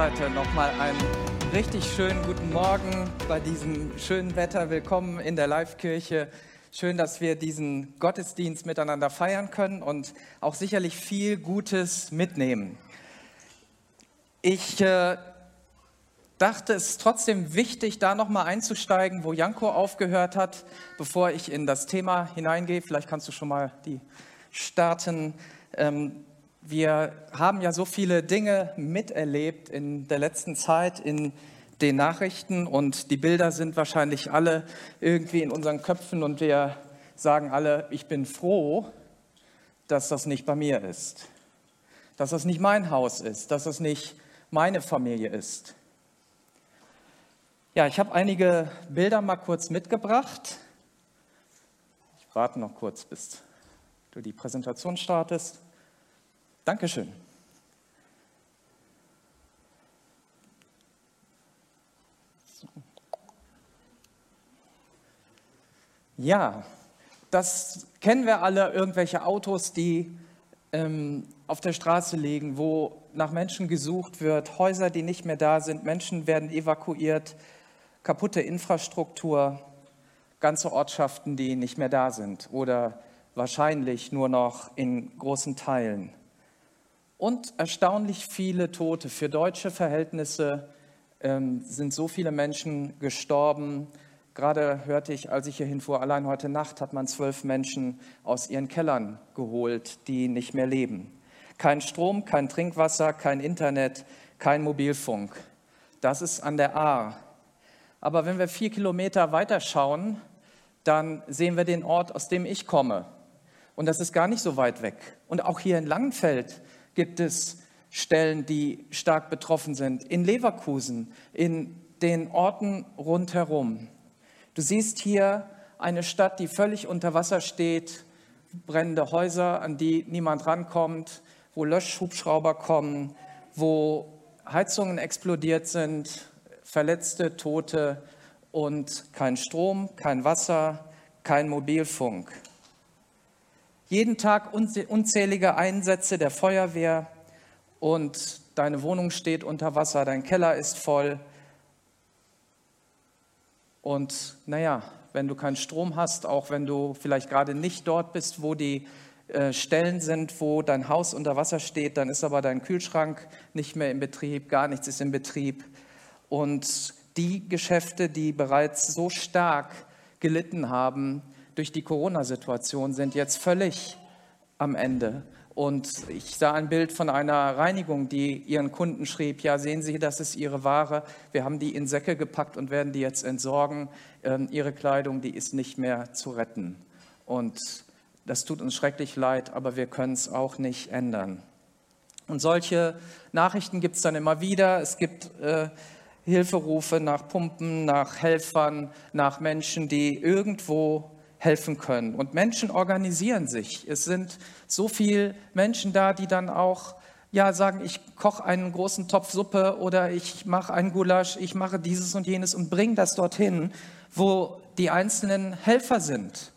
Seite nochmal einen richtig schönen guten Morgen bei diesem schönen Wetter. Willkommen in der Live-Kirche. Schön, dass wir diesen Gottesdienst miteinander feiern können und auch sicherlich viel Gutes mitnehmen. Ich äh, dachte, es ist trotzdem wichtig, da nochmal einzusteigen, wo Janko aufgehört hat, bevor ich in das Thema hineingehe. Vielleicht kannst du schon mal die starten. Ähm, wir haben ja so viele Dinge miterlebt in der letzten Zeit in den Nachrichten und die Bilder sind wahrscheinlich alle irgendwie in unseren Köpfen und wir sagen alle, ich bin froh, dass das nicht bei mir ist, dass das nicht mein Haus ist, dass das nicht meine Familie ist. Ja, ich habe einige Bilder mal kurz mitgebracht. Ich warte noch kurz, bis du die Präsentation startest. Dankeschön. Ja, das kennen wir alle, irgendwelche Autos, die ähm, auf der Straße liegen, wo nach Menschen gesucht wird, Häuser, die nicht mehr da sind, Menschen werden evakuiert, kaputte Infrastruktur, ganze Ortschaften, die nicht mehr da sind oder wahrscheinlich nur noch in großen Teilen. Und erstaunlich viele Tote. Für deutsche Verhältnisse ähm, sind so viele Menschen gestorben, Gerade hörte ich, als ich hier hinfuhr, allein heute Nacht hat man zwölf Menschen aus ihren Kellern geholt, die nicht mehr leben. Kein Strom, kein Trinkwasser, kein Internet, kein Mobilfunk. Das ist an der Ahr. Aber wenn wir vier Kilometer weiter schauen, dann sehen wir den Ort, aus dem ich komme. Und das ist gar nicht so weit weg. Und auch hier in Langenfeld gibt es Stellen, die stark betroffen sind. In Leverkusen, in den Orten rundherum. Du siehst hier eine Stadt, die völlig unter Wasser steht, brennende Häuser, an die niemand rankommt, wo Löschhubschrauber kommen, wo Heizungen explodiert sind, Verletzte, Tote und kein Strom, kein Wasser, kein Mobilfunk. Jeden Tag unzählige Einsätze der Feuerwehr und deine Wohnung steht unter Wasser, dein Keller ist voll, und naja, wenn du keinen Strom hast, auch wenn du vielleicht gerade nicht dort bist, wo die äh, Stellen sind, wo dein Haus unter Wasser steht, dann ist aber dein Kühlschrank nicht mehr in Betrieb, gar nichts ist in Betrieb. Und die Geschäfte, die bereits so stark gelitten haben durch die Corona-Situation, sind jetzt völlig am Ende. Und ich sah ein Bild von einer Reinigung, die ihren Kunden schrieb, ja, sehen Sie, das ist Ihre Ware, wir haben die in Säcke gepackt und werden die jetzt entsorgen. Ähm, ihre Kleidung, die ist nicht mehr zu retten. Und das tut uns schrecklich leid, aber wir können es auch nicht ändern. Und solche Nachrichten gibt es dann immer wieder. Es gibt äh, Hilferufe nach Pumpen, nach Helfern, nach Menschen, die irgendwo helfen können. Und Menschen organisieren sich. Es sind so viele Menschen da, die dann auch ja, sagen, ich koche einen großen Topf Suppe oder ich mache einen Gulasch, ich mache dieses und jenes und bringe das dorthin, wo die einzelnen Helfer sind.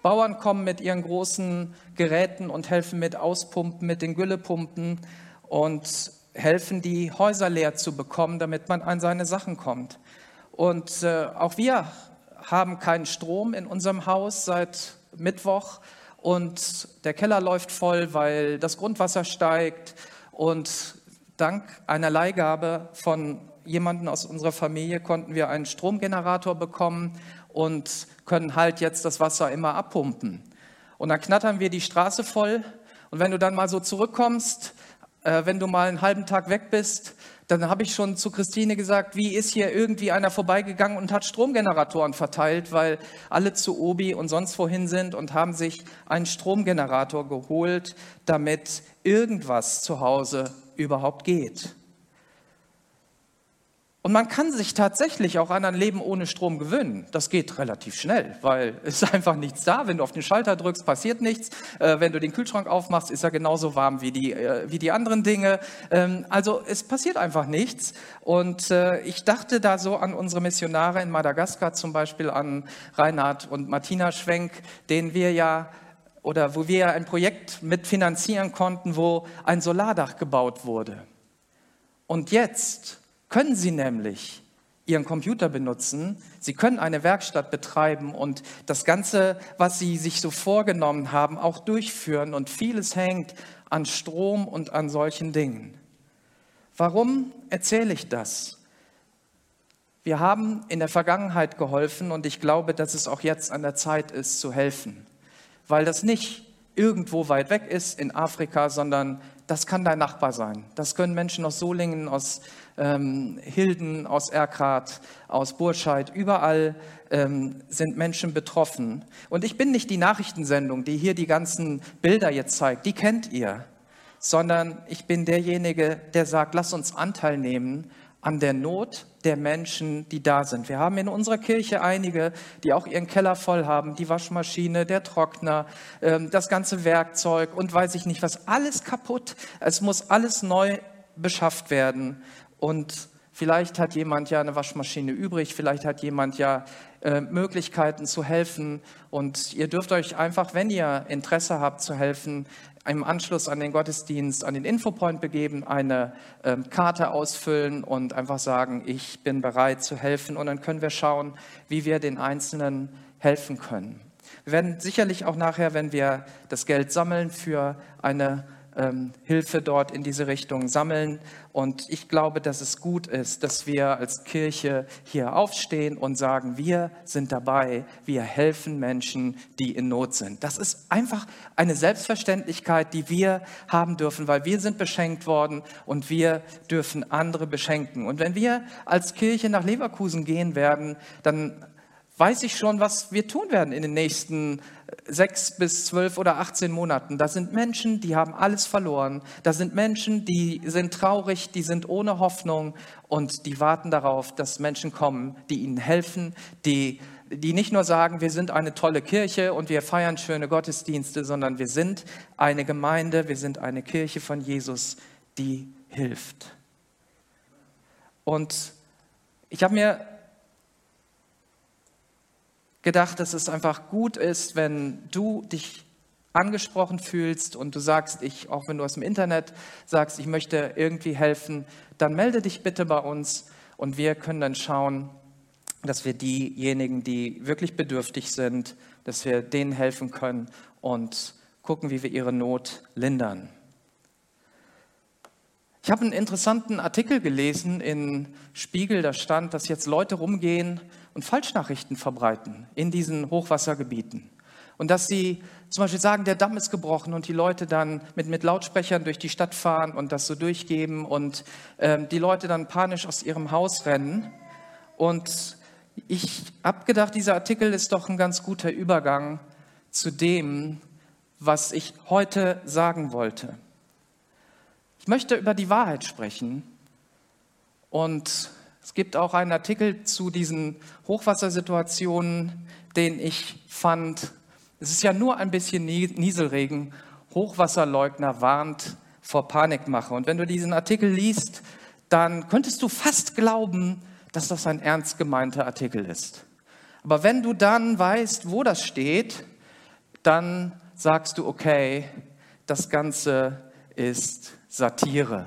Bauern kommen mit ihren großen Geräten und helfen mit Auspumpen, mit den Güllepumpen und helfen, die Häuser leer zu bekommen, damit man an seine Sachen kommt. Und äh, auch wir haben keinen Strom in unserem Haus seit Mittwoch und der Keller läuft voll, weil das Grundwasser steigt. Und dank einer Leihgabe von jemandem aus unserer Familie konnten wir einen Stromgenerator bekommen und können halt jetzt das Wasser immer abpumpen. Und dann knattern wir die Straße voll. Und wenn du dann mal so zurückkommst, äh, wenn du mal einen halben Tag weg bist, dann habe ich schon zu Christine gesagt, wie ist hier irgendwie einer vorbeigegangen und hat Stromgeneratoren verteilt, weil alle zu Obi und sonst wohin sind und haben sich einen Stromgenerator geholt, damit irgendwas zu Hause überhaupt geht. Und man kann sich tatsächlich auch an ein Leben ohne Strom gewöhnen. Das geht relativ schnell, weil es ist einfach nichts da. Wenn du auf den Schalter drückst, passiert nichts. Äh, wenn du den Kühlschrank aufmachst, ist er genauso warm wie die, äh, wie die anderen Dinge. Ähm, also es passiert einfach nichts. Und äh, ich dachte da so an unsere Missionare in Madagaskar, zum Beispiel an Reinhard und Martina Schwenk, denen wir ja oder wo wir ja ein Projekt mitfinanzieren konnten, wo ein Solardach gebaut wurde. Und jetzt können sie nämlich ihren Computer benutzen, sie können eine Werkstatt betreiben und das Ganze, was sie sich so vorgenommen haben, auch durchführen. Und vieles hängt an Strom und an solchen Dingen. Warum erzähle ich das? Wir haben in der Vergangenheit geholfen und ich glaube, dass es auch jetzt an der Zeit ist, zu helfen, weil das nicht irgendwo weit weg ist in Afrika, sondern das kann dein Nachbar sein. Das können Menschen aus Solingen, aus ähm, Hilden, aus Erkrath, aus Burscheid, überall ähm, sind Menschen betroffen. Und ich bin nicht die Nachrichtensendung, die hier die ganzen Bilder jetzt zeigt, die kennt ihr, sondern ich bin derjenige, der sagt, lass uns Anteil nehmen an der Not der Menschen, die da sind. Wir haben in unserer Kirche einige, die auch ihren Keller voll haben, die Waschmaschine, der Trockner, ähm, das ganze Werkzeug und weiß ich nicht was, alles kaputt. Es muss alles neu beschafft werden. Und vielleicht hat jemand ja eine Waschmaschine übrig, vielleicht hat jemand ja äh, Möglichkeiten zu helfen. Und ihr dürft euch einfach, wenn ihr Interesse habt zu helfen, im Anschluss an den Gottesdienst an den Infopoint begeben, eine ähm, Karte ausfüllen und einfach sagen, ich bin bereit zu helfen. Und dann können wir schauen, wie wir den Einzelnen helfen können. Wir werden sicherlich auch nachher, wenn wir das Geld sammeln für eine ähm, Hilfe dort in diese Richtung sammeln. Und ich glaube, dass es gut ist, dass wir als Kirche hier aufstehen und sagen, wir sind dabei, wir helfen Menschen, die in Not sind. Das ist einfach eine Selbstverständlichkeit, die wir haben dürfen, weil wir sind beschenkt worden und wir dürfen andere beschenken. Und wenn wir als Kirche nach Leverkusen gehen werden, dann weiß ich schon, was wir tun werden in den nächsten äh, sechs bis zwölf oder 18 Monaten. Da sind Menschen, die haben alles verloren. Da sind Menschen, die sind traurig, die sind ohne Hoffnung und die warten darauf, dass Menschen kommen, die ihnen helfen, die, die nicht nur sagen, wir sind eine tolle Kirche und wir feiern schöne Gottesdienste, sondern wir sind eine Gemeinde, wir sind eine Kirche von Jesus, die hilft. Und ich habe mir gedacht, dass es einfach gut ist, wenn du dich angesprochen fühlst und du sagst, ich, auch wenn du aus dem Internet sagst, ich möchte irgendwie helfen, dann melde dich bitte bei uns und wir können dann schauen, dass wir diejenigen, die wirklich bedürftig sind, dass wir denen helfen können und gucken, wie wir ihre Not lindern. Ich habe einen interessanten Artikel gelesen in Spiegel, da stand, dass jetzt Leute rumgehen und Falschnachrichten verbreiten in diesen Hochwassergebieten. Und dass sie zum Beispiel sagen, der Damm ist gebrochen und die Leute dann mit, mit Lautsprechern durch die Stadt fahren und das so durchgeben und ähm, die Leute dann panisch aus ihrem Haus rennen. Und ich habe gedacht, dieser Artikel ist doch ein ganz guter Übergang zu dem, was ich heute sagen wollte. Ich möchte über die Wahrheit sprechen und es gibt auch einen Artikel zu diesen Hochwassersituationen, den ich fand, es ist ja nur ein bisschen Nieselregen, Hochwasserleugner warnt vor Panikmache. Und wenn du diesen Artikel liest, dann könntest du fast glauben, dass das ein ernst gemeinter Artikel ist. Aber wenn du dann weißt, wo das steht, dann sagst du, okay, das Ganze ist Satire.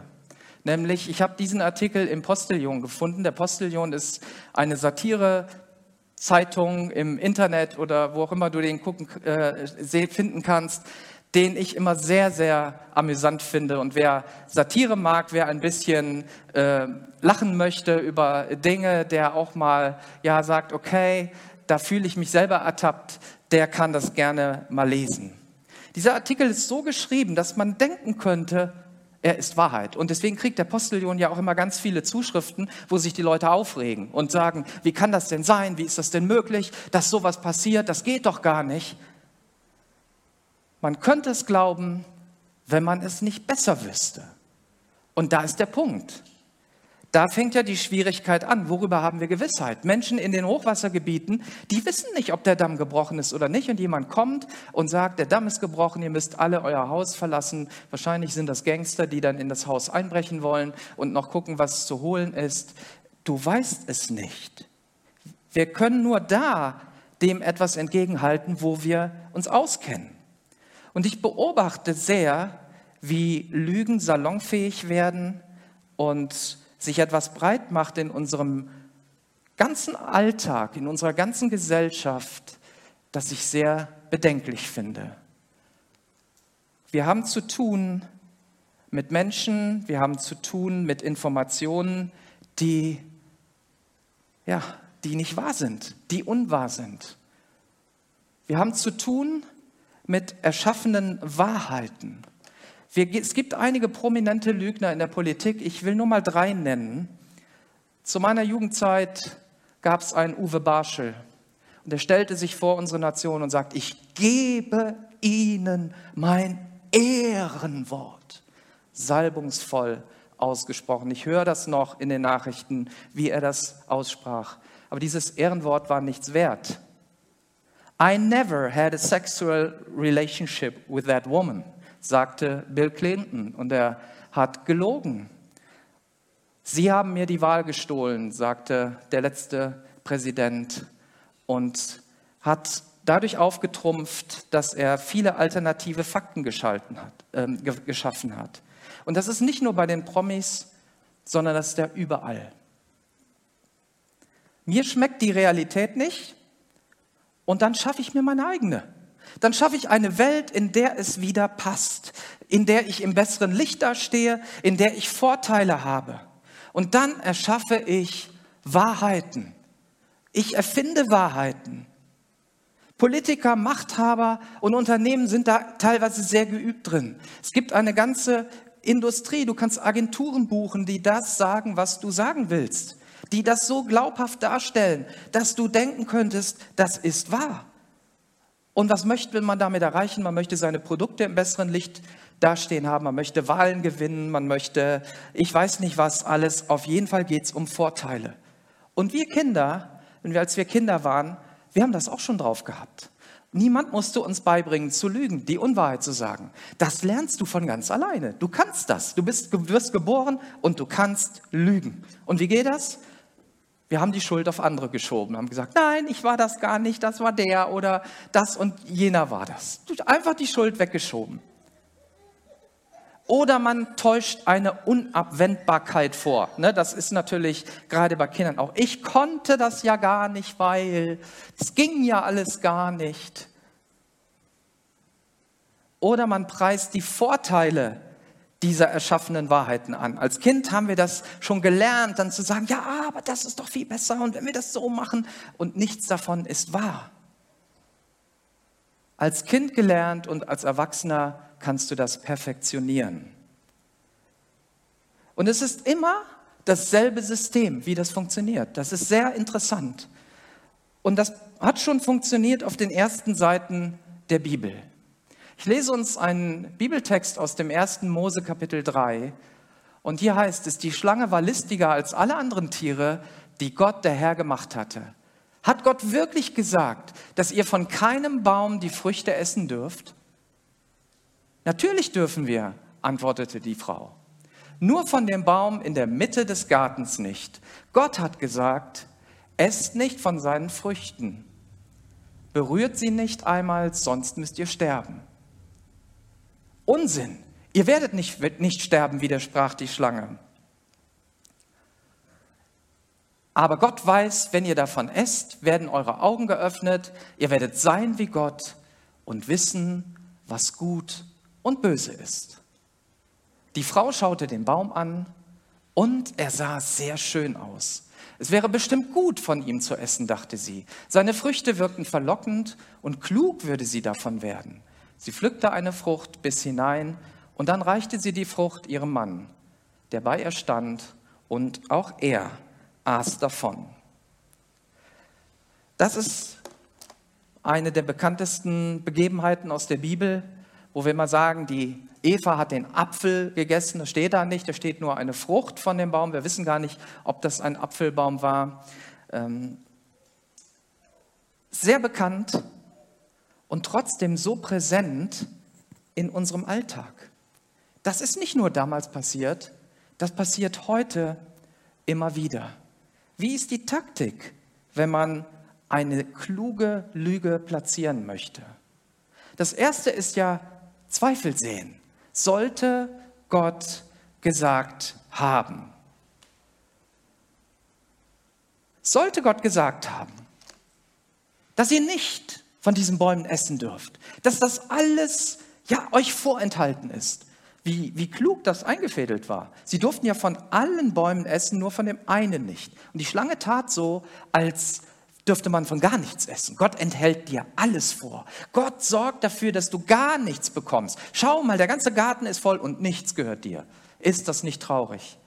Nämlich, ich habe diesen Artikel im Postillon gefunden. Der Postillon ist eine Satire-Zeitung im Internet oder wo auch immer du den gucken, äh, finden kannst, den ich immer sehr, sehr amüsant finde. Und wer Satire mag, wer ein bisschen äh, lachen möchte über Dinge, der auch mal ja sagt, okay, da fühle ich mich selber ertappt, der kann das gerne mal lesen. Dieser Artikel ist so geschrieben, dass man denken könnte, er ist Wahrheit. Und deswegen kriegt der Postillon ja auch immer ganz viele Zuschriften, wo sich die Leute aufregen und sagen, wie kann das denn sein? Wie ist das denn möglich, dass sowas passiert? Das geht doch gar nicht. Man könnte es glauben, wenn man es nicht besser wüsste. Und da ist der Punkt. Da fängt ja die Schwierigkeit an. Worüber haben wir Gewissheit? Menschen in den Hochwassergebieten, die wissen nicht, ob der Damm gebrochen ist oder nicht. Und jemand kommt und sagt, der Damm ist gebrochen, ihr müsst alle euer Haus verlassen. Wahrscheinlich sind das Gangster, die dann in das Haus einbrechen wollen und noch gucken, was zu holen ist. Du weißt es nicht. Wir können nur da dem etwas entgegenhalten, wo wir uns auskennen. Und ich beobachte sehr, wie Lügen salonfähig werden, und sich etwas breit macht in unserem ganzen Alltag, in unserer ganzen Gesellschaft, das ich sehr bedenklich finde. Wir haben zu tun mit Menschen, wir haben zu tun mit Informationen, die, ja, die nicht wahr sind, die unwahr sind. Wir haben zu tun mit erschaffenen Wahrheiten. Wir, es gibt einige prominente Lügner in der Politik. Ich will nur mal drei nennen. Zu meiner Jugendzeit gab es einen Uwe Barschel. Und er stellte sich vor unsere Nation und sagt, ich gebe ihnen mein Ehrenwort. Salbungsvoll ausgesprochen. Ich höre das noch in den Nachrichten, wie er das aussprach. Aber dieses Ehrenwort war nichts wert. I never had a sexual relationship with that woman, sagte Bill Clinton und er hat gelogen. Sie haben mir die Wahl gestohlen, sagte der letzte Präsident und hat dadurch aufgetrumpft, dass er viele alternative Fakten hat, äh, geschaffen hat. Und das ist nicht nur bei den Promis, sondern das ist ja überall. Mir schmeckt die Realität nicht und dann schaffe ich mir meine eigene. Dann schaffe ich eine Welt, in der es wieder passt, in der ich im besseren Licht dastehe, in der ich Vorteile habe. Und dann erschaffe ich Wahrheiten. Ich erfinde Wahrheiten. Politiker, Machthaber und Unternehmen sind da teilweise sehr geübt drin. Es gibt eine ganze Industrie, du kannst Agenturen buchen, die das sagen, was du sagen willst die das so glaubhaft darstellen, dass du denken könntest, das ist wahr. Und was möchte man damit erreichen? Man möchte seine Produkte im besseren Licht dastehen haben, man möchte Wahlen gewinnen, man möchte, ich weiß nicht was alles, auf jeden Fall geht es um Vorteile. Und wir Kinder, wenn wir, als wir Kinder waren, wir haben das auch schon drauf gehabt. Niemand musste uns beibringen zu lügen, die Unwahrheit zu sagen. Das lernst du von ganz alleine. Du kannst das. Du bist, wirst geboren und du kannst lügen. Und wie geht das? Wir haben die Schuld auf andere geschoben, haben gesagt, nein, ich war das gar nicht, das war der oder das und jener war das. Einfach die Schuld weggeschoben. Oder man täuscht eine Unabwendbarkeit vor. Ne, das ist natürlich gerade bei Kindern auch. Ich konnte das ja gar nicht, weil es ging ja alles gar nicht. Oder man preist die Vorteile dieser erschaffenen Wahrheiten an. Als Kind haben wir das schon gelernt, dann zu sagen, ja, aber das ist doch viel besser und wenn wir das so machen und nichts davon ist wahr. Als Kind gelernt und als Erwachsener kannst du das perfektionieren. Und es ist immer dasselbe System, wie das funktioniert. Das ist sehr interessant. Und das hat schon funktioniert auf den ersten Seiten der Bibel. Ich lese uns einen Bibeltext aus dem 1. Mose Kapitel 3. Und hier heißt es, die Schlange war listiger als alle anderen Tiere, die Gott der Herr gemacht hatte. Hat Gott wirklich gesagt, dass ihr von keinem Baum die Früchte essen dürft? Natürlich dürfen wir, antwortete die Frau. Nur von dem Baum in der Mitte des Gartens nicht. Gott hat gesagt, esst nicht von seinen Früchten. Berührt sie nicht einmal, sonst müsst ihr sterben. Unsinn. Ihr werdet nicht, nicht sterben, widersprach die Schlange. Aber Gott weiß, wenn ihr davon esst, werden eure Augen geöffnet, ihr werdet sein wie Gott und wissen, was gut und böse ist. Die Frau schaute den Baum an und er sah sehr schön aus. Es wäre bestimmt gut von ihm zu essen, dachte sie. Seine Früchte wirkten verlockend und klug würde sie davon werden. Sie pflückte eine Frucht bis hinein und dann reichte sie die Frucht ihrem Mann, der bei ihr stand, und auch er aß davon. Das ist eine der bekanntesten Begebenheiten aus der Bibel, wo wir mal sagen, die Eva hat den Apfel gegessen, das steht da nicht, da steht nur eine Frucht von dem Baum. Wir wissen gar nicht, ob das ein Apfelbaum war. Ähm, sehr bekannt und trotzdem so präsent in unserem Alltag. Das ist nicht nur damals passiert, das passiert heute immer wieder. Wie ist die Taktik, wenn man eine kluge Lüge platzieren möchte? Das erste ist ja Zweifel sehen. Sollte Gott gesagt haben. Sollte Gott gesagt haben, dass ihr nicht von diesen Bäumen essen dürft, dass das alles ja euch vorenthalten ist. Wie, wie klug das eingefädelt war. Sie durften ja von allen Bäumen essen, nur von dem einen nicht. Und die Schlange tat so, als dürfte man von gar nichts essen. Gott enthält dir alles vor. Gott sorgt dafür, dass du gar nichts bekommst. Schau mal, der ganze Garten ist voll und nichts gehört dir. Ist das nicht traurig?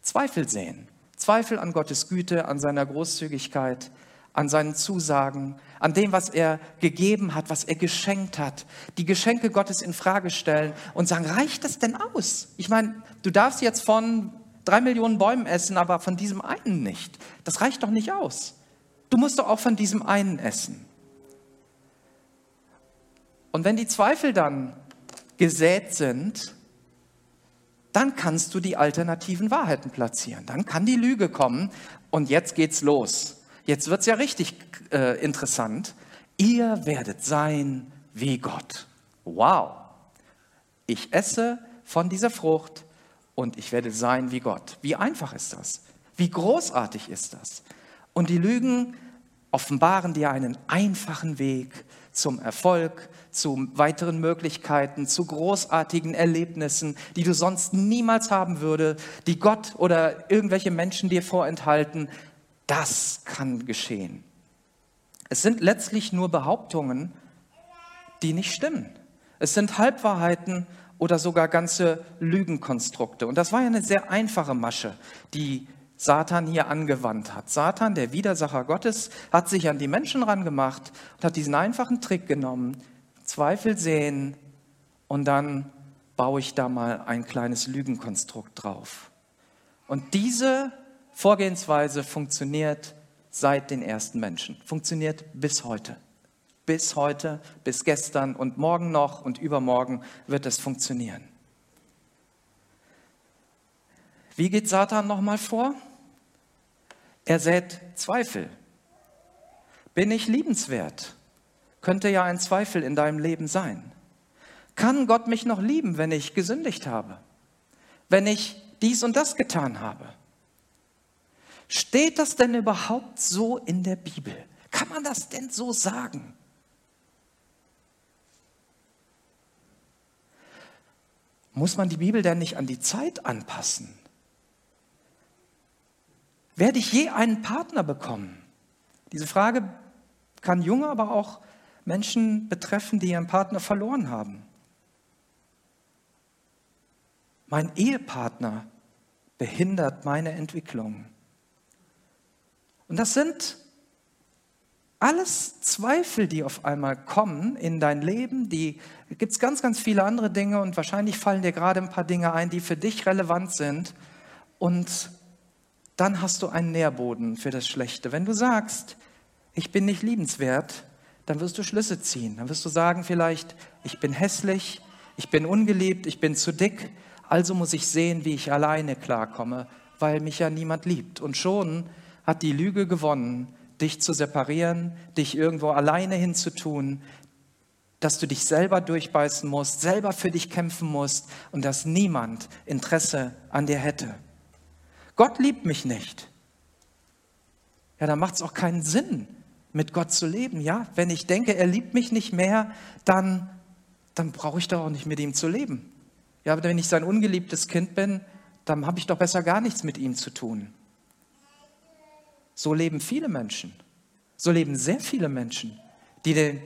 Zweifel sehen. Zweifel an Gottes Güte, an seiner Großzügigkeit, an seinen Zusagen, an dem, was er gegeben hat, was er geschenkt hat. Die Geschenke Gottes in Frage stellen und sagen, reicht das denn aus? Ich meine, du darfst jetzt von drei Millionen Bäumen essen, aber von diesem einen nicht. Das reicht doch nicht aus. Du musst doch auch von diesem einen essen. Und wenn die Zweifel dann gesät sind, dann kannst du die alternativen Wahrheiten platzieren. Dann kann die Lüge kommen und jetzt geht's los. Jetzt wird's ja richtig äh, interessant. Ihr werdet sein wie Gott. Wow. Ich esse von dieser Frucht und ich werde sein wie Gott. Wie einfach ist das? Wie großartig ist das? Und die Lügen offenbaren dir einen einfachen Weg zum Erfolg, zu weiteren Möglichkeiten, zu großartigen Erlebnissen, die du sonst niemals haben würde, die Gott oder irgendwelche Menschen dir vorenthalten. Das kann geschehen. Es sind letztlich nur Behauptungen, die nicht stimmen. Es sind Halbwahrheiten oder sogar ganze Lügenkonstrukte. Und das war ja eine sehr einfache Masche, die Satan hier angewandt hat. Satan, der Widersacher Gottes, hat sich an die Menschen rangemacht und hat diesen einfachen Trick genommen, Zweifel sehen und dann baue ich da mal ein kleines Lügenkonstrukt drauf. Und diese Vorgehensweise funktioniert seit den ersten Menschen, funktioniert bis heute. Bis heute, bis gestern und morgen noch und übermorgen wird es funktionieren. Wie geht Satan nochmal vor? Er sät Zweifel. Bin ich liebenswert? Könnte ja ein Zweifel in deinem Leben sein. Kann Gott mich noch lieben, wenn ich gesündigt habe? Wenn ich dies und das getan habe? Steht das denn überhaupt so in der Bibel? Kann man das denn so sagen? Muss man die Bibel denn nicht an die Zeit anpassen? Werde ich je einen Partner bekommen? Diese Frage kann junge, aber auch Menschen betreffen, die ihren Partner verloren haben. Mein Ehepartner behindert meine Entwicklung. Und das sind alles Zweifel, die auf einmal kommen in dein Leben, die gibt es ganz, ganz viele andere Dinge und wahrscheinlich fallen dir gerade ein paar Dinge ein, die für dich relevant sind. Und dann hast du einen Nährboden für das Schlechte. Wenn du sagst, ich bin nicht liebenswert, dann wirst du Schlüsse ziehen. Dann wirst du sagen vielleicht, ich bin hässlich, ich bin ungeliebt, ich bin zu dick, also muss ich sehen, wie ich alleine klarkomme, weil mich ja niemand liebt. Und schon hat die Lüge gewonnen dich zu separieren, dich irgendwo alleine hinzutun, dass du dich selber durchbeißen musst, selber für dich kämpfen musst und dass niemand Interesse an dir hätte. Gott liebt mich nicht. Ja, dann macht es auch keinen Sinn, mit Gott zu leben. Ja, wenn ich denke, er liebt mich nicht mehr, dann, dann brauche ich doch auch nicht mit ihm zu leben. Ja, aber wenn ich sein ungeliebtes Kind bin, dann habe ich doch besser gar nichts mit ihm zu tun. So leben viele Menschen. So leben sehr viele Menschen, die den,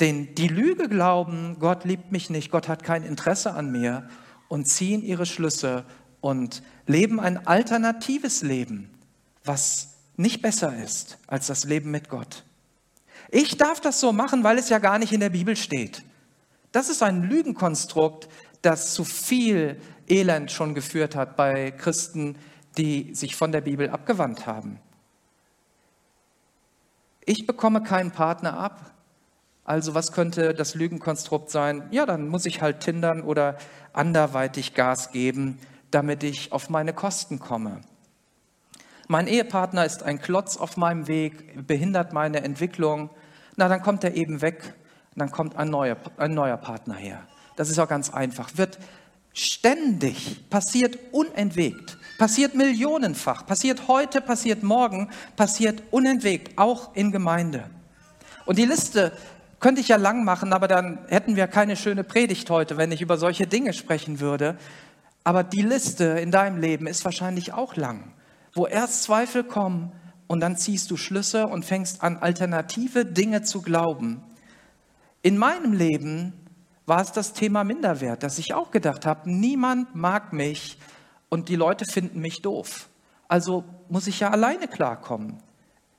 den, die Lüge glauben, Gott liebt mich nicht, Gott hat kein Interesse an mir und ziehen ihre Schlüsse und leben ein alternatives Leben, was nicht besser ist als das Leben mit Gott. Ich darf das so machen, weil es ja gar nicht in der Bibel steht. Das ist ein Lügenkonstrukt, das zu viel Elend schon geführt hat bei Christen, die sich von der Bibel abgewandt haben. Ich bekomme keinen Partner ab. Also was könnte das Lügenkonstrukt sein? Ja, dann muss ich halt tindern oder anderweitig Gas geben, damit ich auf meine Kosten komme. Mein Ehepartner ist ein Klotz auf meinem Weg, behindert meine Entwicklung. Na, dann kommt er eben weg, dann kommt ein neuer, ein neuer Partner her. Das ist auch ganz einfach. Wird Ständig passiert unentwegt, passiert millionenfach, passiert heute, passiert morgen, passiert unentwegt, auch in Gemeinde. Und die Liste könnte ich ja lang machen, aber dann hätten wir keine schöne Predigt heute, wenn ich über solche Dinge sprechen würde. Aber die Liste in deinem Leben ist wahrscheinlich auch lang, wo erst Zweifel kommen und dann ziehst du Schlüsse und fängst an, alternative Dinge zu glauben. In meinem Leben war es das Thema Minderwert, dass ich auch gedacht habe, niemand mag mich und die Leute finden mich doof. Also muss ich ja alleine klarkommen.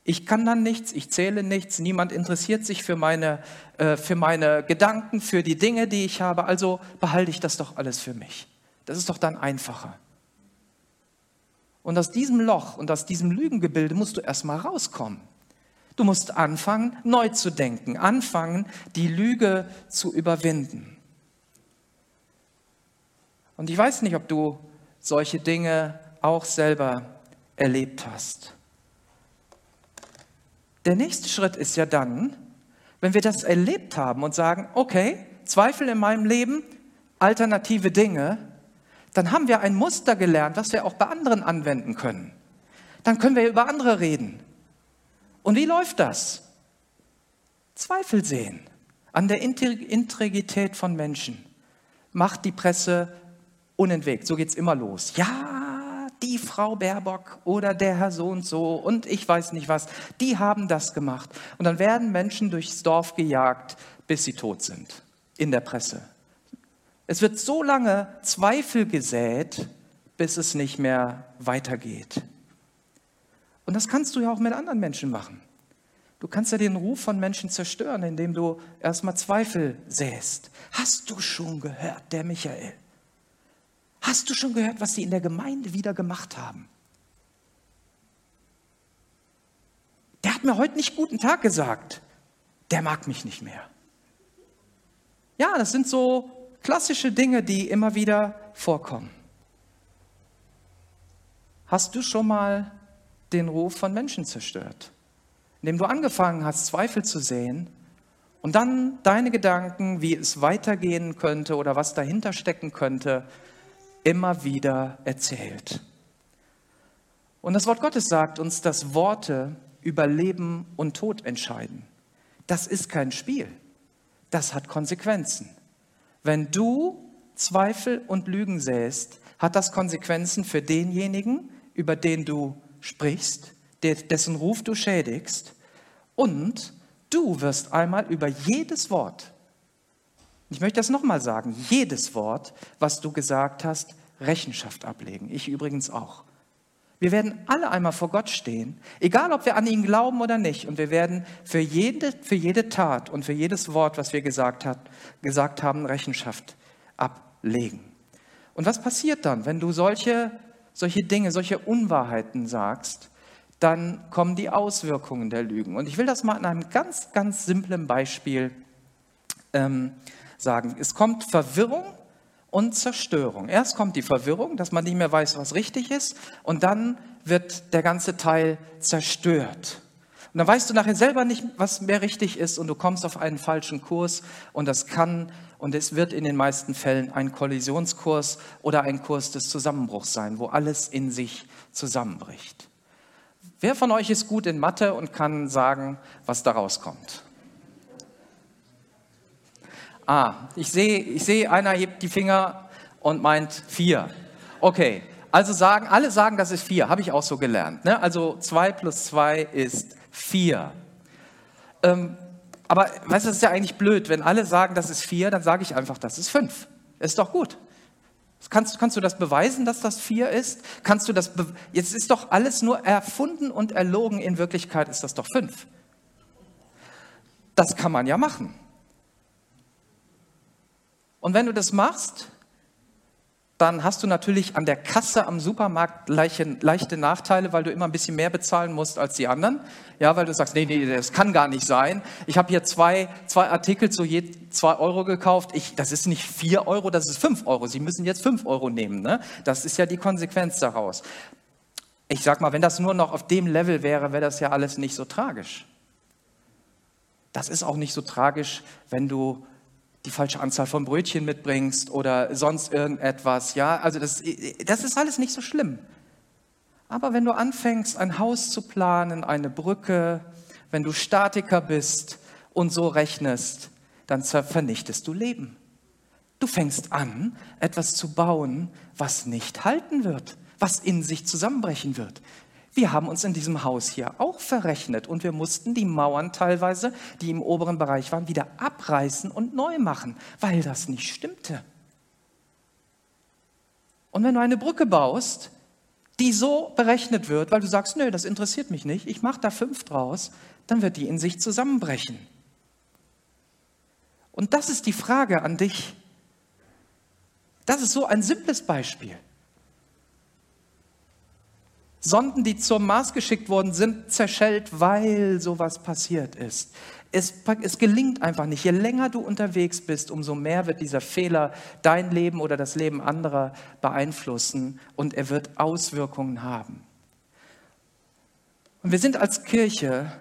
Ich kann dann nichts, ich zähle nichts, niemand interessiert sich für meine, äh, für meine Gedanken, für die Dinge, die ich habe, also behalte ich das doch alles für mich. Das ist doch dann einfacher. Und aus diesem Loch und aus diesem Lügengebilde musst du erstmal rauskommen. Du musst anfangen, neu zu denken, anfangen, die Lüge zu überwinden. Und ich weiß nicht, ob du solche Dinge auch selber erlebt hast. Der nächste Schritt ist ja dann, wenn wir das erlebt haben und sagen, okay, Zweifel in meinem Leben, alternative Dinge, dann haben wir ein Muster gelernt, was wir auch bei anderen anwenden können. Dann können wir über andere reden. Und wie läuft das? Zweifel sehen an der Integrität von Menschen. Macht die Presse unentwegt. So geht es immer los. Ja, die Frau Baerbock oder der Herr so und so und ich weiß nicht was, die haben das gemacht. Und dann werden Menschen durchs Dorf gejagt, bis sie tot sind. In der Presse. Es wird so lange Zweifel gesät, bis es nicht mehr weitergeht. Und das kannst du ja auch mit anderen Menschen machen. Du kannst ja den Ruf von Menschen zerstören, indem du erstmal Zweifel säst. Hast du schon gehört, der Michael? Hast du schon gehört, was sie in der Gemeinde wieder gemacht haben? Der hat mir heute nicht guten Tag gesagt. Der mag mich nicht mehr. Ja, das sind so klassische Dinge, die immer wieder vorkommen. Hast du schon mal den Ruf von Menschen zerstört, indem du angefangen hast, Zweifel zu sehen und dann deine Gedanken, wie es weitergehen könnte oder was dahinter stecken könnte, immer wieder erzählt. Und das Wort Gottes sagt uns, dass Worte über Leben und Tod entscheiden. Das ist kein Spiel. Das hat Konsequenzen. Wenn du Zweifel und Lügen säst, hat das Konsequenzen für denjenigen, über den du sprichst, dessen Ruf du schädigst. Und du wirst einmal über jedes Wort, ich möchte das nochmal sagen, jedes Wort, was du gesagt hast, Rechenschaft ablegen. Ich übrigens auch. Wir werden alle einmal vor Gott stehen, egal ob wir an ihn glauben oder nicht. Und wir werden für jede, für jede Tat und für jedes Wort, was wir gesagt, hat, gesagt haben, Rechenschaft ablegen. Und was passiert dann, wenn du solche, solche Dinge, solche Unwahrheiten sagst? Dann kommen die Auswirkungen der Lügen. Und ich will das mal an einem ganz, ganz simplen Beispiel ähm, sagen. Es kommt Verwirrung und Zerstörung. Erst kommt die Verwirrung, dass man nicht mehr weiß, was richtig ist, und dann wird der ganze Teil zerstört. Und dann weißt du nachher selber nicht, was mehr richtig ist, und du kommst auf einen falschen Kurs, und das kann und es wird in den meisten Fällen ein Kollisionskurs oder ein Kurs des Zusammenbruchs sein, wo alles in sich zusammenbricht. Wer von euch ist gut in Mathe und kann sagen, was daraus kommt? Ah, ich sehe, ich sehe, einer hebt die Finger und meint vier. Okay, also sagen, alle sagen, das ist vier, habe ich auch so gelernt. Ne? Also zwei plus zwei ist vier. Ähm, aber weißt du, das ist ja eigentlich blöd. Wenn alle sagen, das ist vier, dann sage ich einfach, das ist fünf. Ist doch gut. Kannst, kannst du das beweisen, dass das vier ist? Kannst du das, jetzt ist doch alles nur erfunden und erlogen. In Wirklichkeit ist das doch fünf. Das kann man ja machen. Und wenn du das machst, dann hast du natürlich an der Kasse am Supermarkt leichte, leichte, Nachteile, weil du immer ein bisschen mehr bezahlen musst als die anderen. Ja, weil du sagst, nee, nee, das kann gar nicht sein. Ich habe hier zwei, zwei Artikel zu je zwei Euro gekauft. Ich, das ist nicht vier Euro, das ist fünf Euro. Sie müssen jetzt fünf Euro nehmen. Ne? Das ist ja die Konsequenz daraus. Ich sag mal, wenn das nur noch auf dem Level wäre, wäre das ja alles nicht so tragisch. Das ist auch nicht so tragisch, wenn du die falsche Anzahl von Brötchen mitbringst oder sonst irgendetwas. Ja, also das, das ist alles nicht so schlimm. Aber wenn du anfängst, ein Haus zu planen, eine Brücke, wenn du Statiker bist und so rechnest, dann vernichtest du Leben. Du fängst an, etwas zu bauen, was nicht halten wird, was in sich zusammenbrechen wird. Wir haben uns in diesem Haus hier auch verrechnet und wir mussten die Mauern teilweise, die im oberen Bereich waren, wieder abreißen und neu machen, weil das nicht stimmte. Und wenn du eine Brücke baust, die so berechnet wird, weil du sagst, nö, das interessiert mich nicht, ich mache da fünf draus, dann wird die in sich zusammenbrechen. Und das ist die Frage an dich. Das ist so ein simples Beispiel. Sonden, die zum Mars geschickt worden sind, zerschellt, weil sowas passiert ist. Es, es, gelingt einfach nicht. Je länger du unterwegs bist, umso mehr wird dieser Fehler dein Leben oder das Leben anderer beeinflussen und er wird Auswirkungen haben. Und wir sind als Kirche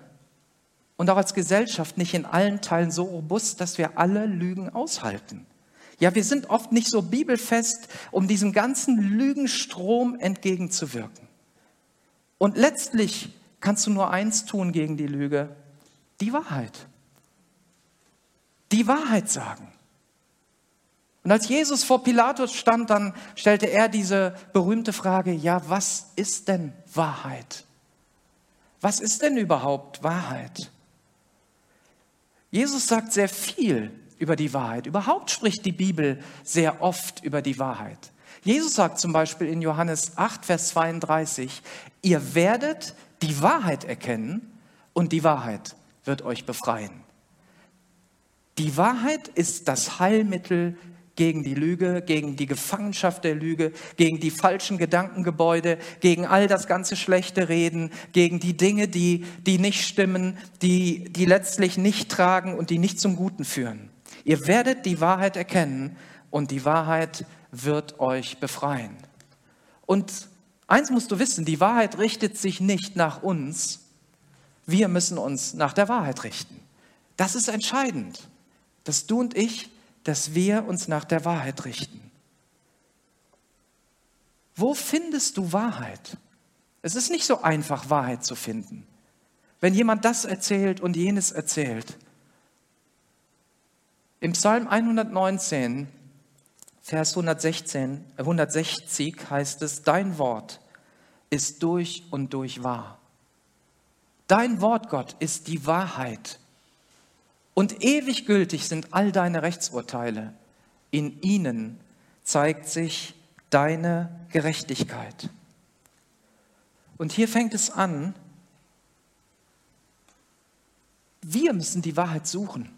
und auch als Gesellschaft nicht in allen Teilen so robust, dass wir alle Lügen aushalten. Ja, wir sind oft nicht so bibelfest, um diesem ganzen Lügenstrom entgegenzuwirken. Und letztlich kannst du nur eins tun gegen die Lüge, die Wahrheit. Die Wahrheit sagen. Und als Jesus vor Pilatus stand, dann stellte er diese berühmte Frage, ja, was ist denn Wahrheit? Was ist denn überhaupt Wahrheit? Jesus sagt sehr viel über die Wahrheit. Überhaupt spricht die Bibel sehr oft über die Wahrheit. Jesus sagt zum Beispiel in Johannes 8, Vers 32, ihr werdet die Wahrheit erkennen und die Wahrheit wird euch befreien. Die Wahrheit ist das Heilmittel gegen die Lüge, gegen die Gefangenschaft der Lüge, gegen die falschen Gedankengebäude, gegen all das ganze schlechte Reden, gegen die Dinge, die, die nicht stimmen, die, die letztlich nicht tragen und die nicht zum Guten führen. Ihr werdet die Wahrheit erkennen und die Wahrheit wird euch befreien. Und eins musst du wissen, die Wahrheit richtet sich nicht nach uns, wir müssen uns nach der Wahrheit richten. Das ist entscheidend, dass du und ich, dass wir uns nach der Wahrheit richten. Wo findest du Wahrheit? Es ist nicht so einfach, Wahrheit zu finden. Wenn jemand das erzählt und jenes erzählt. Im Psalm 119 Vers 116, 160 heißt es, dein Wort ist durch und durch wahr. Dein Wort, Gott, ist die Wahrheit. Und ewig gültig sind all deine Rechtsurteile. In ihnen zeigt sich deine Gerechtigkeit. Und hier fängt es an, wir müssen die Wahrheit suchen.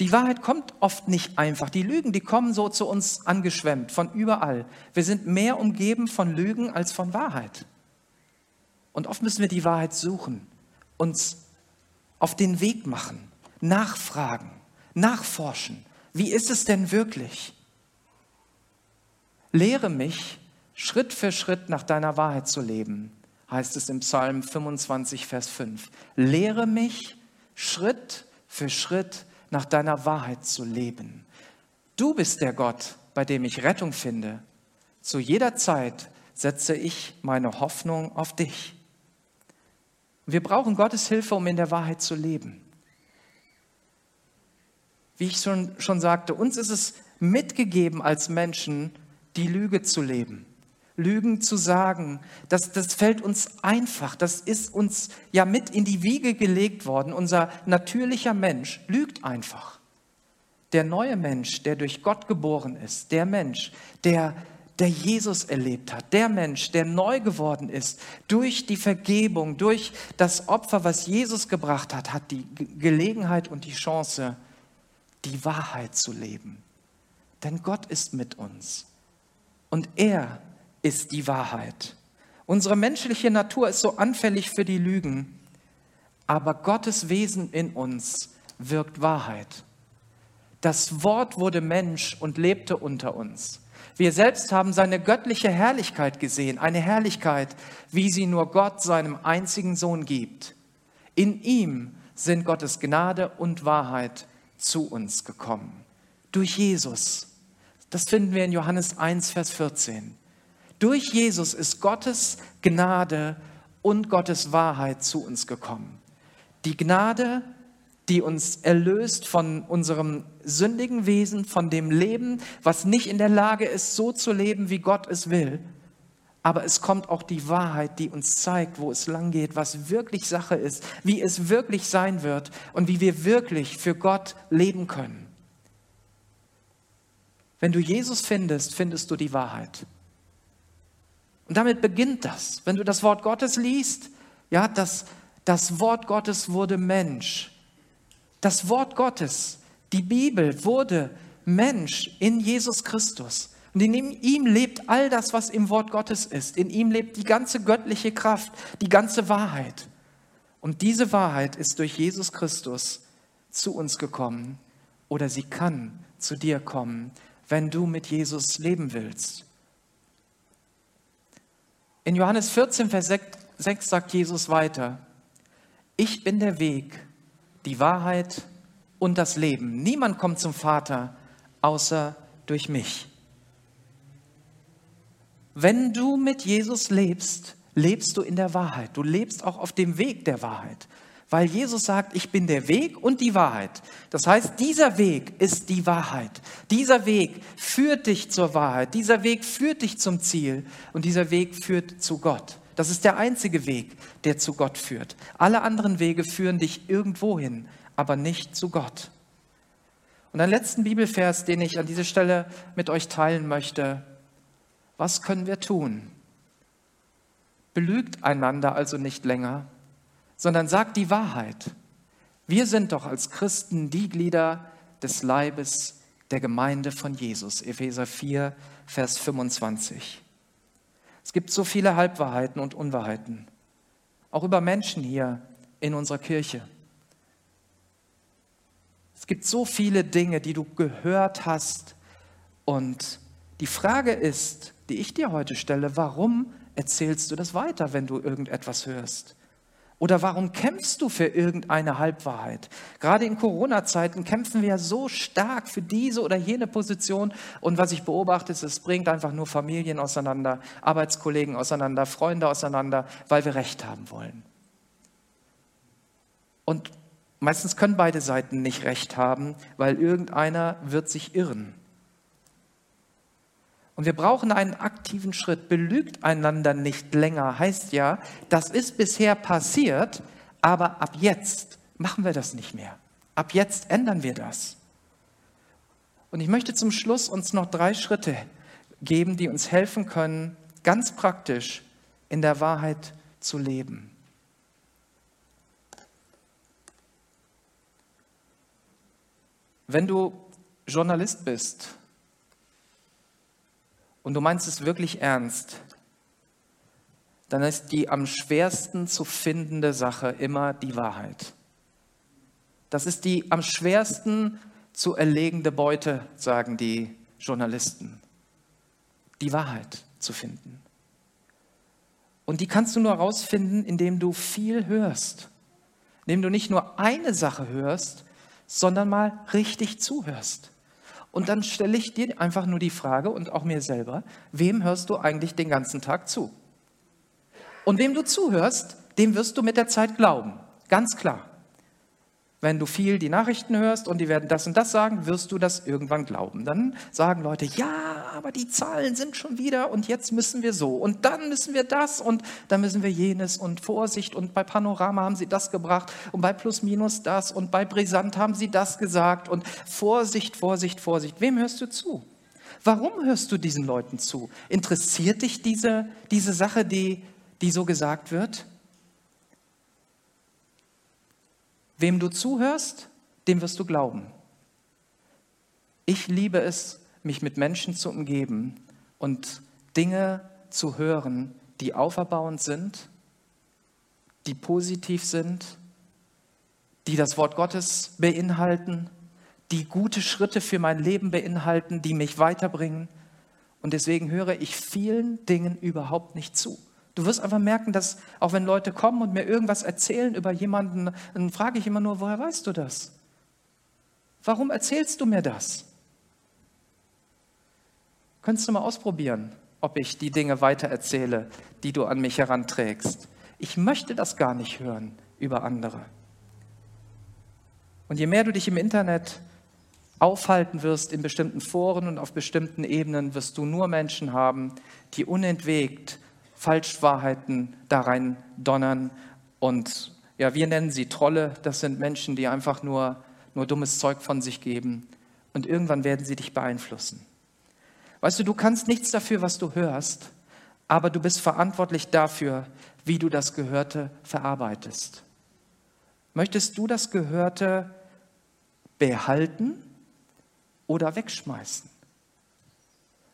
Die Wahrheit kommt oft nicht einfach. Die Lügen, die kommen so zu uns angeschwemmt, von überall. Wir sind mehr umgeben von Lügen als von Wahrheit. Und oft müssen wir die Wahrheit suchen, uns auf den Weg machen, nachfragen, nachforschen. Wie ist es denn wirklich? Lehre mich, Schritt für Schritt nach deiner Wahrheit zu leben, heißt es im Psalm 25, Vers 5. Lehre mich, Schritt für Schritt nach deiner Wahrheit zu leben. Du bist der Gott, bei dem ich Rettung finde. Zu jeder Zeit setze ich meine Hoffnung auf dich. Wir brauchen Gottes Hilfe, um in der Wahrheit zu leben. Wie ich schon, schon sagte, uns ist es mitgegeben als Menschen, die Lüge zu leben. Lügen zu sagen, das, das fällt uns einfach, das ist uns ja mit in die Wiege gelegt worden. Unser natürlicher Mensch lügt einfach. Der neue Mensch, der durch Gott geboren ist, der Mensch, der, der Jesus erlebt hat, der Mensch, der neu geworden ist, durch die Vergebung, durch das Opfer, was Jesus gebracht hat, hat die Gelegenheit und die Chance, die Wahrheit zu leben. Denn Gott ist mit uns. Und er ist die Wahrheit. Unsere menschliche Natur ist so anfällig für die Lügen, aber Gottes Wesen in uns wirkt Wahrheit. Das Wort wurde Mensch und lebte unter uns. Wir selbst haben seine göttliche Herrlichkeit gesehen, eine Herrlichkeit, wie sie nur Gott seinem einzigen Sohn gibt. In ihm sind Gottes Gnade und Wahrheit zu uns gekommen. Durch Jesus. Das finden wir in Johannes 1, Vers 14. Durch Jesus ist Gottes Gnade und Gottes Wahrheit zu uns gekommen. Die Gnade, die uns erlöst von unserem sündigen Wesen, von dem Leben, was nicht in der Lage ist, so zu leben, wie Gott es will. Aber es kommt auch die Wahrheit, die uns zeigt, wo es lang geht, was wirklich Sache ist, wie es wirklich sein wird und wie wir wirklich für Gott leben können. Wenn du Jesus findest, findest du die Wahrheit. Und damit beginnt das. Wenn du das Wort Gottes liest, ja, das, das Wort Gottes wurde Mensch. Das Wort Gottes, die Bibel wurde Mensch in Jesus Christus. Und in ihm lebt all das, was im Wort Gottes ist. In ihm lebt die ganze göttliche Kraft, die ganze Wahrheit. Und diese Wahrheit ist durch Jesus Christus zu uns gekommen oder sie kann zu dir kommen, wenn du mit Jesus leben willst. In Johannes 14, Vers 6 sagt Jesus weiter, ich bin der Weg, die Wahrheit und das Leben. Niemand kommt zum Vater außer durch mich. Wenn du mit Jesus lebst, lebst du in der Wahrheit. Du lebst auch auf dem Weg der Wahrheit, weil Jesus sagt, ich bin der Weg und die Wahrheit. Das heißt, dieser Weg ist die Wahrheit. Dieser Weg führt dich zur Wahrheit. Dieser Weg führt dich zum Ziel und dieser Weg führt zu Gott. Das ist der einzige Weg, der zu Gott führt. Alle anderen Wege führen dich irgendwo hin, aber nicht zu Gott. Und einen letzten Bibelvers, den ich an dieser Stelle mit euch teilen möchte. Was können wir tun? Belügt einander also nicht länger, sondern sagt die Wahrheit. Wir sind doch als Christen die Glieder des Leibes der Gemeinde von Jesus. Epheser 4, Vers 25. Es gibt so viele Halbwahrheiten und Unwahrheiten, auch über Menschen hier in unserer Kirche. Es gibt so viele Dinge, die du gehört hast. Und die Frage ist, die ich dir heute stelle, warum erzählst du das weiter, wenn du irgendetwas hörst? Oder warum kämpfst du für irgendeine Halbwahrheit? Gerade in Corona-Zeiten kämpfen wir ja so stark für diese oder jene Position. Und was ich beobachte, ist, es bringt einfach nur Familien auseinander, Arbeitskollegen auseinander, Freunde auseinander, weil wir Recht haben wollen. Und meistens können beide Seiten nicht Recht haben, weil irgendeiner wird sich irren. Und wir brauchen einen aktiven Schritt. Belügt einander nicht länger heißt ja, das ist bisher passiert, aber ab jetzt machen wir das nicht mehr. Ab jetzt ändern wir das. Und ich möchte zum Schluss uns noch drei Schritte geben, die uns helfen können, ganz praktisch in der Wahrheit zu leben. Wenn du Journalist bist und du meinst es wirklich ernst, dann ist die am schwersten zu findende Sache immer die Wahrheit. Das ist die am schwersten zu erlegende Beute, sagen die Journalisten. Die Wahrheit zu finden. Und die kannst du nur herausfinden, indem du viel hörst. Indem du nicht nur eine Sache hörst, sondern mal richtig zuhörst. Und dann stelle ich dir einfach nur die Frage und auch mir selber, wem hörst du eigentlich den ganzen Tag zu? Und wem du zuhörst, dem wirst du mit der Zeit glauben. Ganz klar. Wenn du viel die Nachrichten hörst und die werden das und das sagen, wirst du das irgendwann glauben. Dann sagen Leute, ja, aber die Zahlen sind schon wieder und jetzt müssen wir so und dann müssen wir das und dann müssen wir jenes und Vorsicht und bei Panorama haben sie das gebracht und bei Plus Minus das und bei Brisant haben sie das gesagt und Vorsicht, Vorsicht, Vorsicht. Wem hörst du zu? Warum hörst du diesen Leuten zu? Interessiert dich diese, diese Sache, die, die so gesagt wird? Wem du zuhörst, dem wirst du glauben. Ich liebe es, mich mit Menschen zu umgeben und Dinge zu hören, die auferbauend sind, die positiv sind, die das Wort Gottes beinhalten, die gute Schritte für mein Leben beinhalten, die mich weiterbringen. Und deswegen höre ich vielen Dingen überhaupt nicht zu. Du wirst einfach merken, dass auch wenn Leute kommen und mir irgendwas erzählen über jemanden, dann frage ich immer nur, woher weißt du das? Warum erzählst du mir das? Könntest du mal ausprobieren, ob ich die Dinge weitererzähle, die du an mich heranträgst? Ich möchte das gar nicht hören über andere. Und je mehr du dich im Internet aufhalten wirst in bestimmten Foren und auf bestimmten Ebenen, wirst du nur Menschen haben, die unentwegt Falschwahrheiten da rein donnern. Und ja, wir nennen sie Trolle. Das sind Menschen, die einfach nur, nur dummes Zeug von sich geben. Und irgendwann werden sie dich beeinflussen. Weißt du, du kannst nichts dafür, was du hörst, aber du bist verantwortlich dafür, wie du das Gehörte verarbeitest. Möchtest du das Gehörte behalten oder wegschmeißen?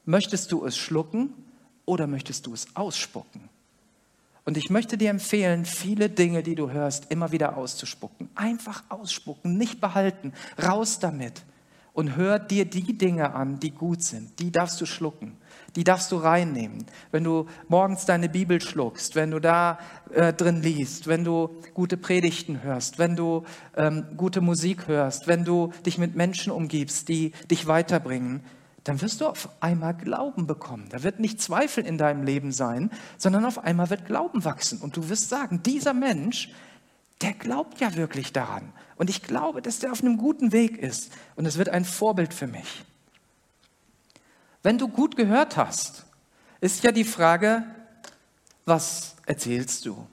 Möchtest du es schlucken oder möchtest du es ausspucken? Und ich möchte dir empfehlen, viele Dinge, die du hörst, immer wieder auszuspucken. Einfach ausspucken, nicht behalten. Raus damit und hör dir die Dinge an, die gut sind. Die darfst du schlucken, die darfst du reinnehmen. Wenn du morgens deine Bibel schluckst, wenn du da äh, drin liest, wenn du gute Predigten hörst, wenn du ähm, gute Musik hörst, wenn du dich mit Menschen umgibst, die dich weiterbringen, dann wirst du auf einmal Glauben bekommen. Da wird nicht Zweifel in deinem Leben sein, sondern auf einmal wird Glauben wachsen. Und du wirst sagen, dieser Mensch, der glaubt ja wirklich daran. Und ich glaube, dass der auf einem guten Weg ist. Und es wird ein Vorbild für mich. Wenn du gut gehört hast, ist ja die Frage, was erzählst du?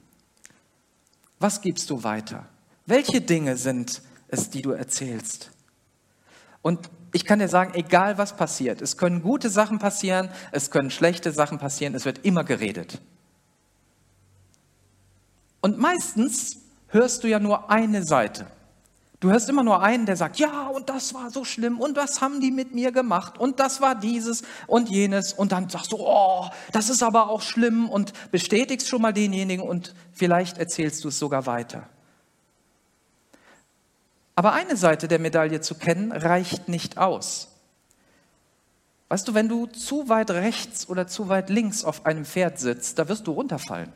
Was gibst du weiter? Welche Dinge sind es, die du erzählst? Und ich kann dir sagen, egal was passiert, es können gute Sachen passieren, es können schlechte Sachen passieren, es wird immer geredet. Und meistens hörst du ja nur eine Seite. Du hörst immer nur einen, der sagt, ja, und das war so schlimm, und was haben die mit mir gemacht, und das war dieses und jenes, und dann sagst du, oh, das ist aber auch schlimm, und bestätigst schon mal denjenigen, und vielleicht erzählst du es sogar weiter. Aber eine Seite der Medaille zu kennen, reicht nicht aus. Weißt du, wenn du zu weit rechts oder zu weit links auf einem Pferd sitzt, da wirst du runterfallen.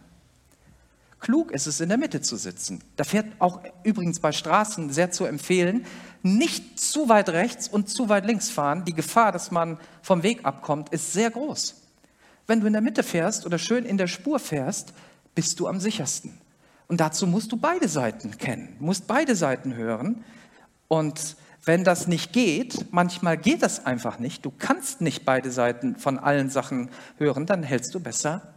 Klug ist es, in der Mitte zu sitzen. Da fährt auch übrigens bei Straßen sehr zu empfehlen, nicht zu weit rechts und zu weit links fahren. Die Gefahr, dass man vom Weg abkommt, ist sehr groß. Wenn du in der Mitte fährst oder schön in der Spur fährst, bist du am sichersten. Und dazu musst du beide Seiten kennen, musst beide Seiten hören. Und wenn das nicht geht, manchmal geht das einfach nicht, du kannst nicht beide Seiten von allen Sachen hören, dann hältst du besser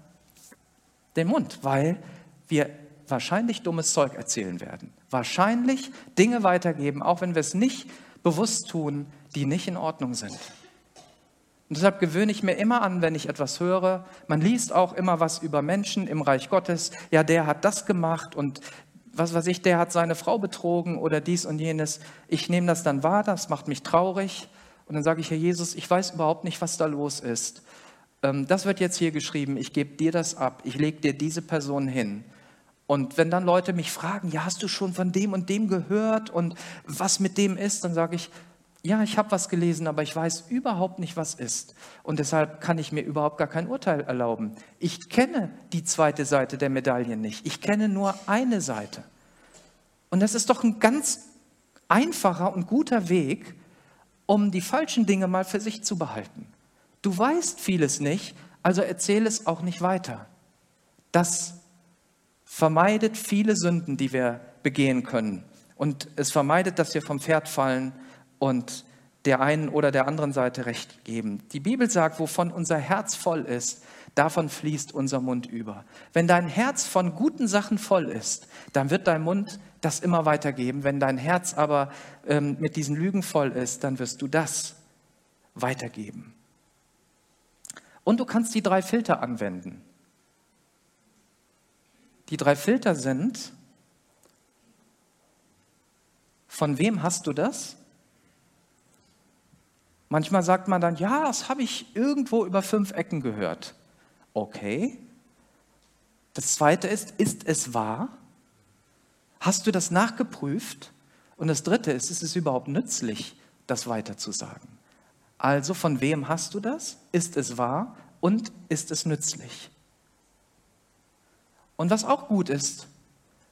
den Mund, weil wir wahrscheinlich dummes Zeug erzählen werden. Wahrscheinlich Dinge weitergeben, auch wenn wir es nicht bewusst tun, die nicht in Ordnung sind. Und deshalb gewöhne ich mir immer an, wenn ich etwas höre, man liest auch immer was über Menschen im Reich Gottes, ja, der hat das gemacht und was weiß ich, der hat seine Frau betrogen oder dies und jenes. Ich nehme das dann wahr, das macht mich traurig und dann sage ich, Herr Jesus, ich weiß überhaupt nicht, was da los ist. Ähm, das wird jetzt hier geschrieben, ich gebe dir das ab, ich lege dir diese Person hin. Und wenn dann Leute mich fragen, ja, hast du schon von dem und dem gehört und was mit dem ist, dann sage ich, ja, ich habe was gelesen, aber ich weiß überhaupt nicht, was ist. Und deshalb kann ich mir überhaupt gar kein Urteil erlauben. Ich kenne die zweite Seite der Medaille nicht. Ich kenne nur eine Seite. Und das ist doch ein ganz einfacher und guter Weg, um die falschen Dinge mal für sich zu behalten. Du weißt vieles nicht, also erzähle es auch nicht weiter. Das vermeidet viele Sünden, die wir begehen können. Und es vermeidet, dass wir vom Pferd fallen und der einen oder der anderen Seite recht geben. Die Bibel sagt, wovon unser Herz voll ist, davon fließt unser Mund über. Wenn dein Herz von guten Sachen voll ist, dann wird dein Mund das immer weitergeben. Wenn dein Herz aber ähm, mit diesen Lügen voll ist, dann wirst du das weitergeben. Und du kannst die drei Filter anwenden. Die drei Filter sind, von wem hast du das? Manchmal sagt man dann, ja, das habe ich irgendwo über fünf Ecken gehört. Okay. Das zweite ist, ist es wahr? Hast du das nachgeprüft? Und das dritte ist, ist es überhaupt nützlich, das weiterzusagen? Also von wem hast du das? Ist es wahr? Und ist es nützlich? Und was auch gut ist,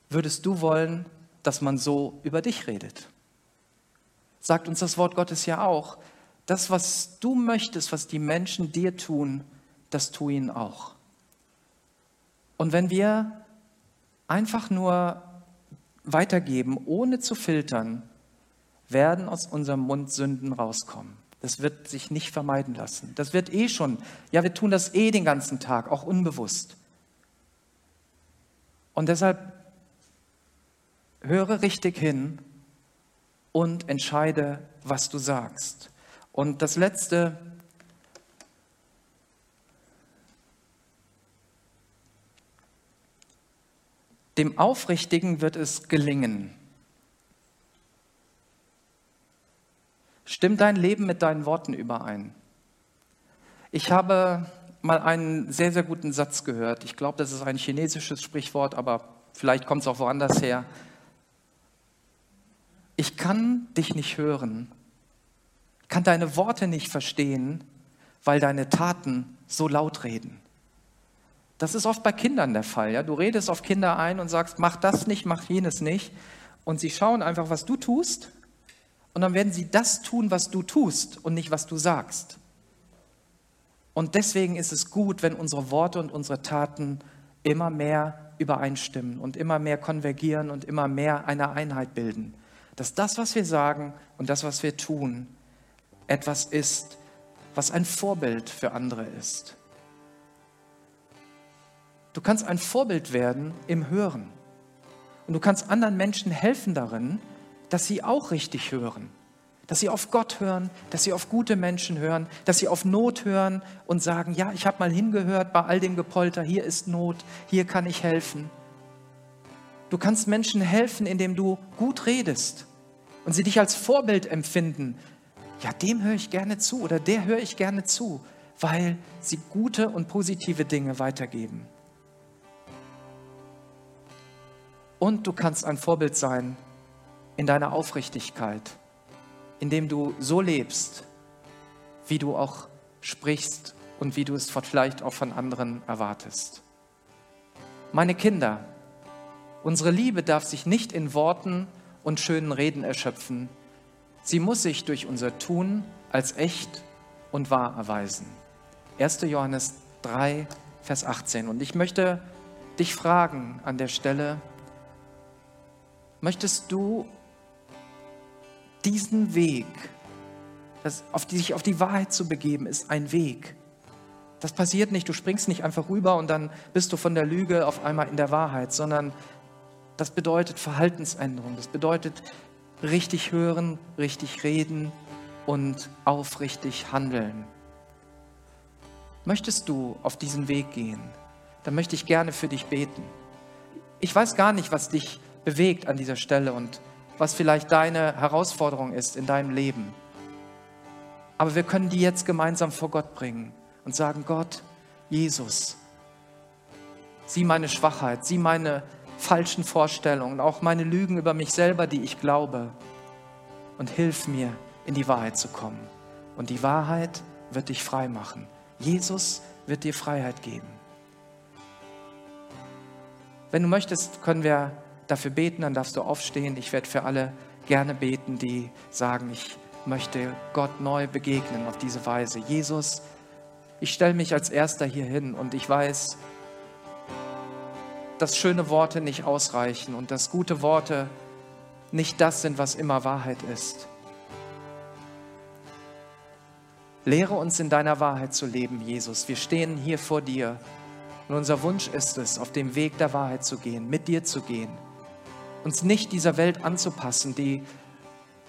würdest du wollen, dass man so über dich redet? sagt uns das Wort Gottes ja auch. Das, was du möchtest, was die Menschen dir tun, das tu ihnen auch. Und wenn wir einfach nur weitergeben, ohne zu filtern, werden aus unserem Mund Sünden rauskommen. Das wird sich nicht vermeiden lassen. Das wird eh schon, ja, wir tun das eh den ganzen Tag, auch unbewusst. Und deshalb höre richtig hin und entscheide, was du sagst. Und das Letzte, dem Aufrichtigen wird es gelingen. Stimmt dein Leben mit deinen Worten überein? Ich habe mal einen sehr, sehr guten Satz gehört. Ich glaube, das ist ein chinesisches Sprichwort, aber vielleicht kommt es auch woanders her. Ich kann dich nicht hören, kann deine Worte nicht verstehen, weil deine Taten so laut reden. Das ist oft bei Kindern der Fall. Ja? Du redest auf Kinder ein und sagst, mach das nicht, mach jenes nicht. Und sie schauen einfach, was du tust. Und dann werden sie das tun, was du tust und nicht, was du sagst. Und deswegen ist es gut, wenn unsere Worte und unsere Taten immer mehr übereinstimmen und immer mehr konvergieren und immer mehr eine Einheit bilden. Dass das, was wir sagen und das, was wir tun, etwas ist, was ein Vorbild für andere ist. Du kannst ein Vorbild werden im Hören. Und du kannst anderen Menschen helfen darin, dass sie auch richtig hören dass sie auf Gott hören, dass sie auf gute Menschen hören, dass sie auf Not hören und sagen, ja, ich habe mal hingehört bei all dem Gepolter, hier ist Not, hier kann ich helfen. Du kannst Menschen helfen, indem du gut redest und sie dich als Vorbild empfinden. Ja, dem höre ich gerne zu oder der höre ich gerne zu, weil sie gute und positive Dinge weitergeben. Und du kannst ein Vorbild sein in deiner Aufrichtigkeit indem du so lebst, wie du auch sprichst und wie du es vielleicht auch von anderen erwartest. Meine Kinder, unsere Liebe darf sich nicht in Worten und schönen Reden erschöpfen. Sie muss sich durch unser Tun als echt und wahr erweisen. 1. Johannes 3, Vers 18. Und ich möchte dich fragen an der Stelle, möchtest du diesen Weg, das, auf die, sich auf die Wahrheit zu begeben, ist ein Weg. Das passiert nicht, du springst nicht einfach rüber und dann bist du von der Lüge auf einmal in der Wahrheit, sondern das bedeutet Verhaltensänderung, das bedeutet richtig hören, richtig reden und aufrichtig handeln. Möchtest du auf diesen Weg gehen, dann möchte ich gerne für dich beten. Ich weiß gar nicht, was dich bewegt an dieser Stelle und was vielleicht deine Herausforderung ist in deinem Leben. Aber wir können die jetzt gemeinsam vor Gott bringen und sagen, Gott, Jesus, sieh meine Schwachheit, sieh meine falschen Vorstellungen, auch meine Lügen über mich selber, die ich glaube, und hilf mir, in die Wahrheit zu kommen. Und die Wahrheit wird dich frei machen. Jesus wird dir Freiheit geben. Wenn du möchtest, können wir dafür beten, dann darfst du aufstehen. Ich werde für alle gerne beten, die sagen, ich möchte Gott neu begegnen auf diese Weise. Jesus, ich stelle mich als Erster hier hin und ich weiß, dass schöne Worte nicht ausreichen und dass gute Worte nicht das sind, was immer Wahrheit ist. Lehre uns in deiner Wahrheit zu leben, Jesus. Wir stehen hier vor dir und unser Wunsch ist es, auf dem Weg der Wahrheit zu gehen, mit dir zu gehen uns nicht dieser Welt anzupassen, die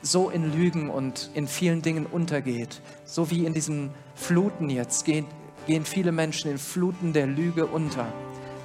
so in Lügen und in vielen Dingen untergeht. So wie in diesen Fluten jetzt gehen, gehen viele Menschen in Fluten der Lüge unter.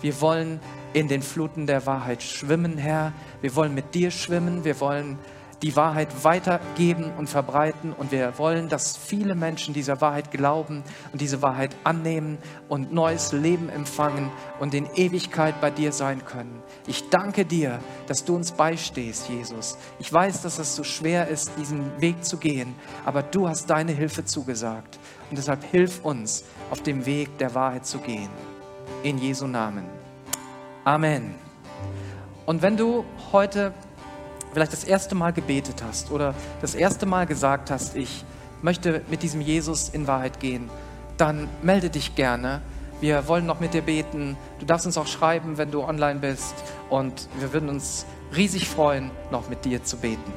Wir wollen in den Fluten der Wahrheit schwimmen, Herr. Wir wollen mit dir schwimmen. Wir wollen die Wahrheit weitergeben und verbreiten. Und wir wollen, dass viele Menschen dieser Wahrheit glauben und diese Wahrheit annehmen und neues Leben empfangen und in Ewigkeit bei dir sein können. Ich danke dir, dass du uns beistehst, Jesus. Ich weiß, dass es so schwer ist, diesen Weg zu gehen, aber du hast deine Hilfe zugesagt. Und deshalb hilf uns, auf dem Weg der Wahrheit zu gehen. In Jesu Namen. Amen. Und wenn du heute vielleicht das erste Mal gebetet hast oder das erste Mal gesagt hast, ich möchte mit diesem Jesus in Wahrheit gehen, dann melde dich gerne. Wir wollen noch mit dir beten. Du darfst uns auch schreiben, wenn du online bist. Und wir würden uns riesig freuen, noch mit dir zu beten.